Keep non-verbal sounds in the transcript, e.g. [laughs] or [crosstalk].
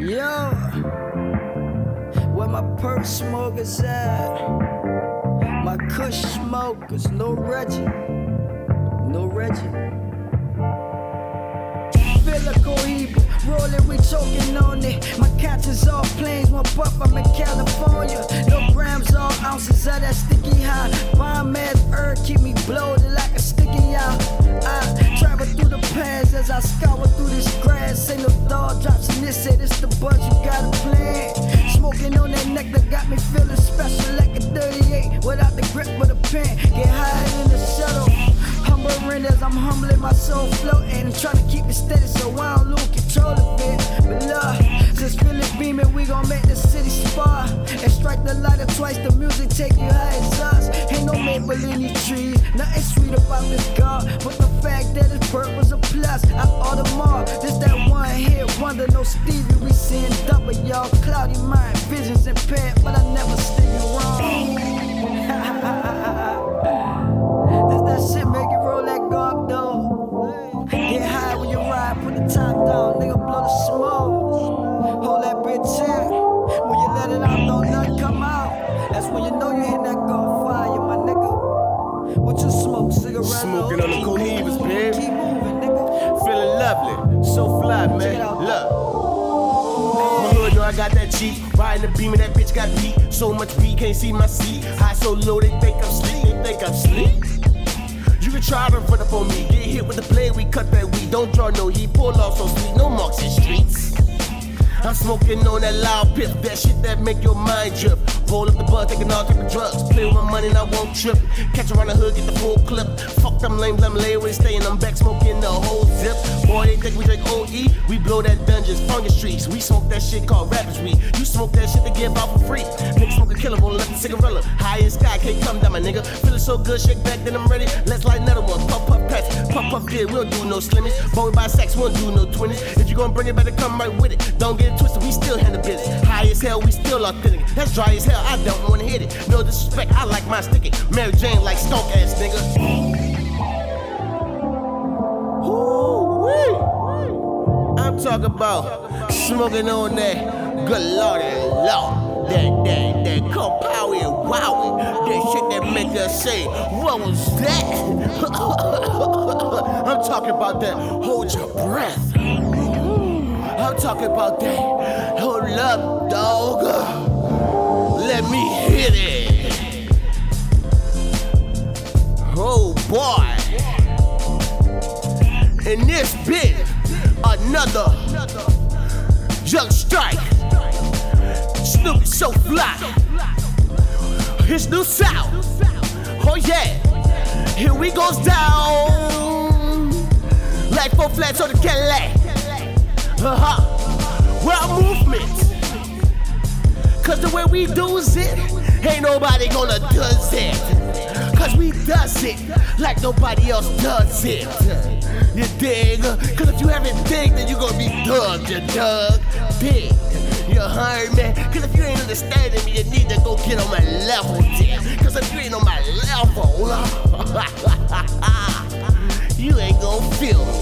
Yo, where my perk smokers at? My kush smokers, no Reggie, no Reggie. Feel like a cohiba, rolling, we choking on it. My catches off planes, one puff, I'm in. Humbling as I'm humbling my soul floating and trying to keep it steady so I don't lose control of it. But look, since feeling beaming, we gon' make the city spar and strike the lighter twice. The music take you high as us. Ain't no maple in these trees, nothing sweet about this God, but the fact that his birth was a plus. I Audemars, this that one hit wonder, no Stevie. We seeing double, y'all. Cloudy mind, visions impaired, but I never steer you nigga blow the smoke. Hold that bitch in. When you let it out, don't nothing come out. That's when you know you hit that gun fire, my nigga. What you smoke, cigarette? Smoking on the cohibas, moving. Keep moving, nigga. Feeling lovely, so fly, man. Look. Hood know I got that Jeep. Riding the beam and that bitch got beat. So much beat, can't see my seat. High so low, they think I'm sleep. They think I'm sleep. Try to run up on me. Get hit with the blade, we cut that weed. Don't draw no heat. Pull off so sweet, no marks in streets. I'm smoking on that loud piff, that shit that make your mind drip. Roll up the bud, taking all type of drugs. Play with my money and I won't trip. Catch around the hood, get the full clip. Fuck them lame, let me lay where they I'm back smoking the whole zip. Boy, they think we drink OE, we blow that dungeons, fungus streets. We smoke that shit called rappers weed. You smoke that shit to give out for free. Nigga smoke a killer, won't let the cigarette. High in sky, can't come down, my nigga. Feeling so good, shake back, then I'm ready. Let's light another one. Puff, puff, pass. Puff, puff, good, we don't do no slimmies. Boy, by sex, we don't do no twinnies. If you gon' bring it, better come right with it. Don't get it twisted, we still handle business. High as hell, we still authentic. That's dry as hell, I don't wanna hit it. No disrespect, I like my sticky. Mary Jane like stonk ass nigga. Ooh-wee. I'm talking about smoking on that good lord and lord. That, that, that cold power and wowie. That say, what was that? [laughs] I'm talking about that, hold your breath. I'm talking about that, hold up, dog. Let me hit it. Oh boy. In this bit, another Yung Strike. Snoopy SoFly. His new sound. Oh yeah. Here we goes down. Like four flats on the Cadillac. Uh huh. Well, movement. Cause the way we do's it, ain't nobody gonna does it. Cause we does it like nobody else does it. You dig? Cause if you haven't dig, then you gonna be dug, you dug. Dig. You heard me? Cause if you ain't understanding me, you need to go get on my level, dig. Cause if you ain't on my level, [laughs] you ain't gonna feel.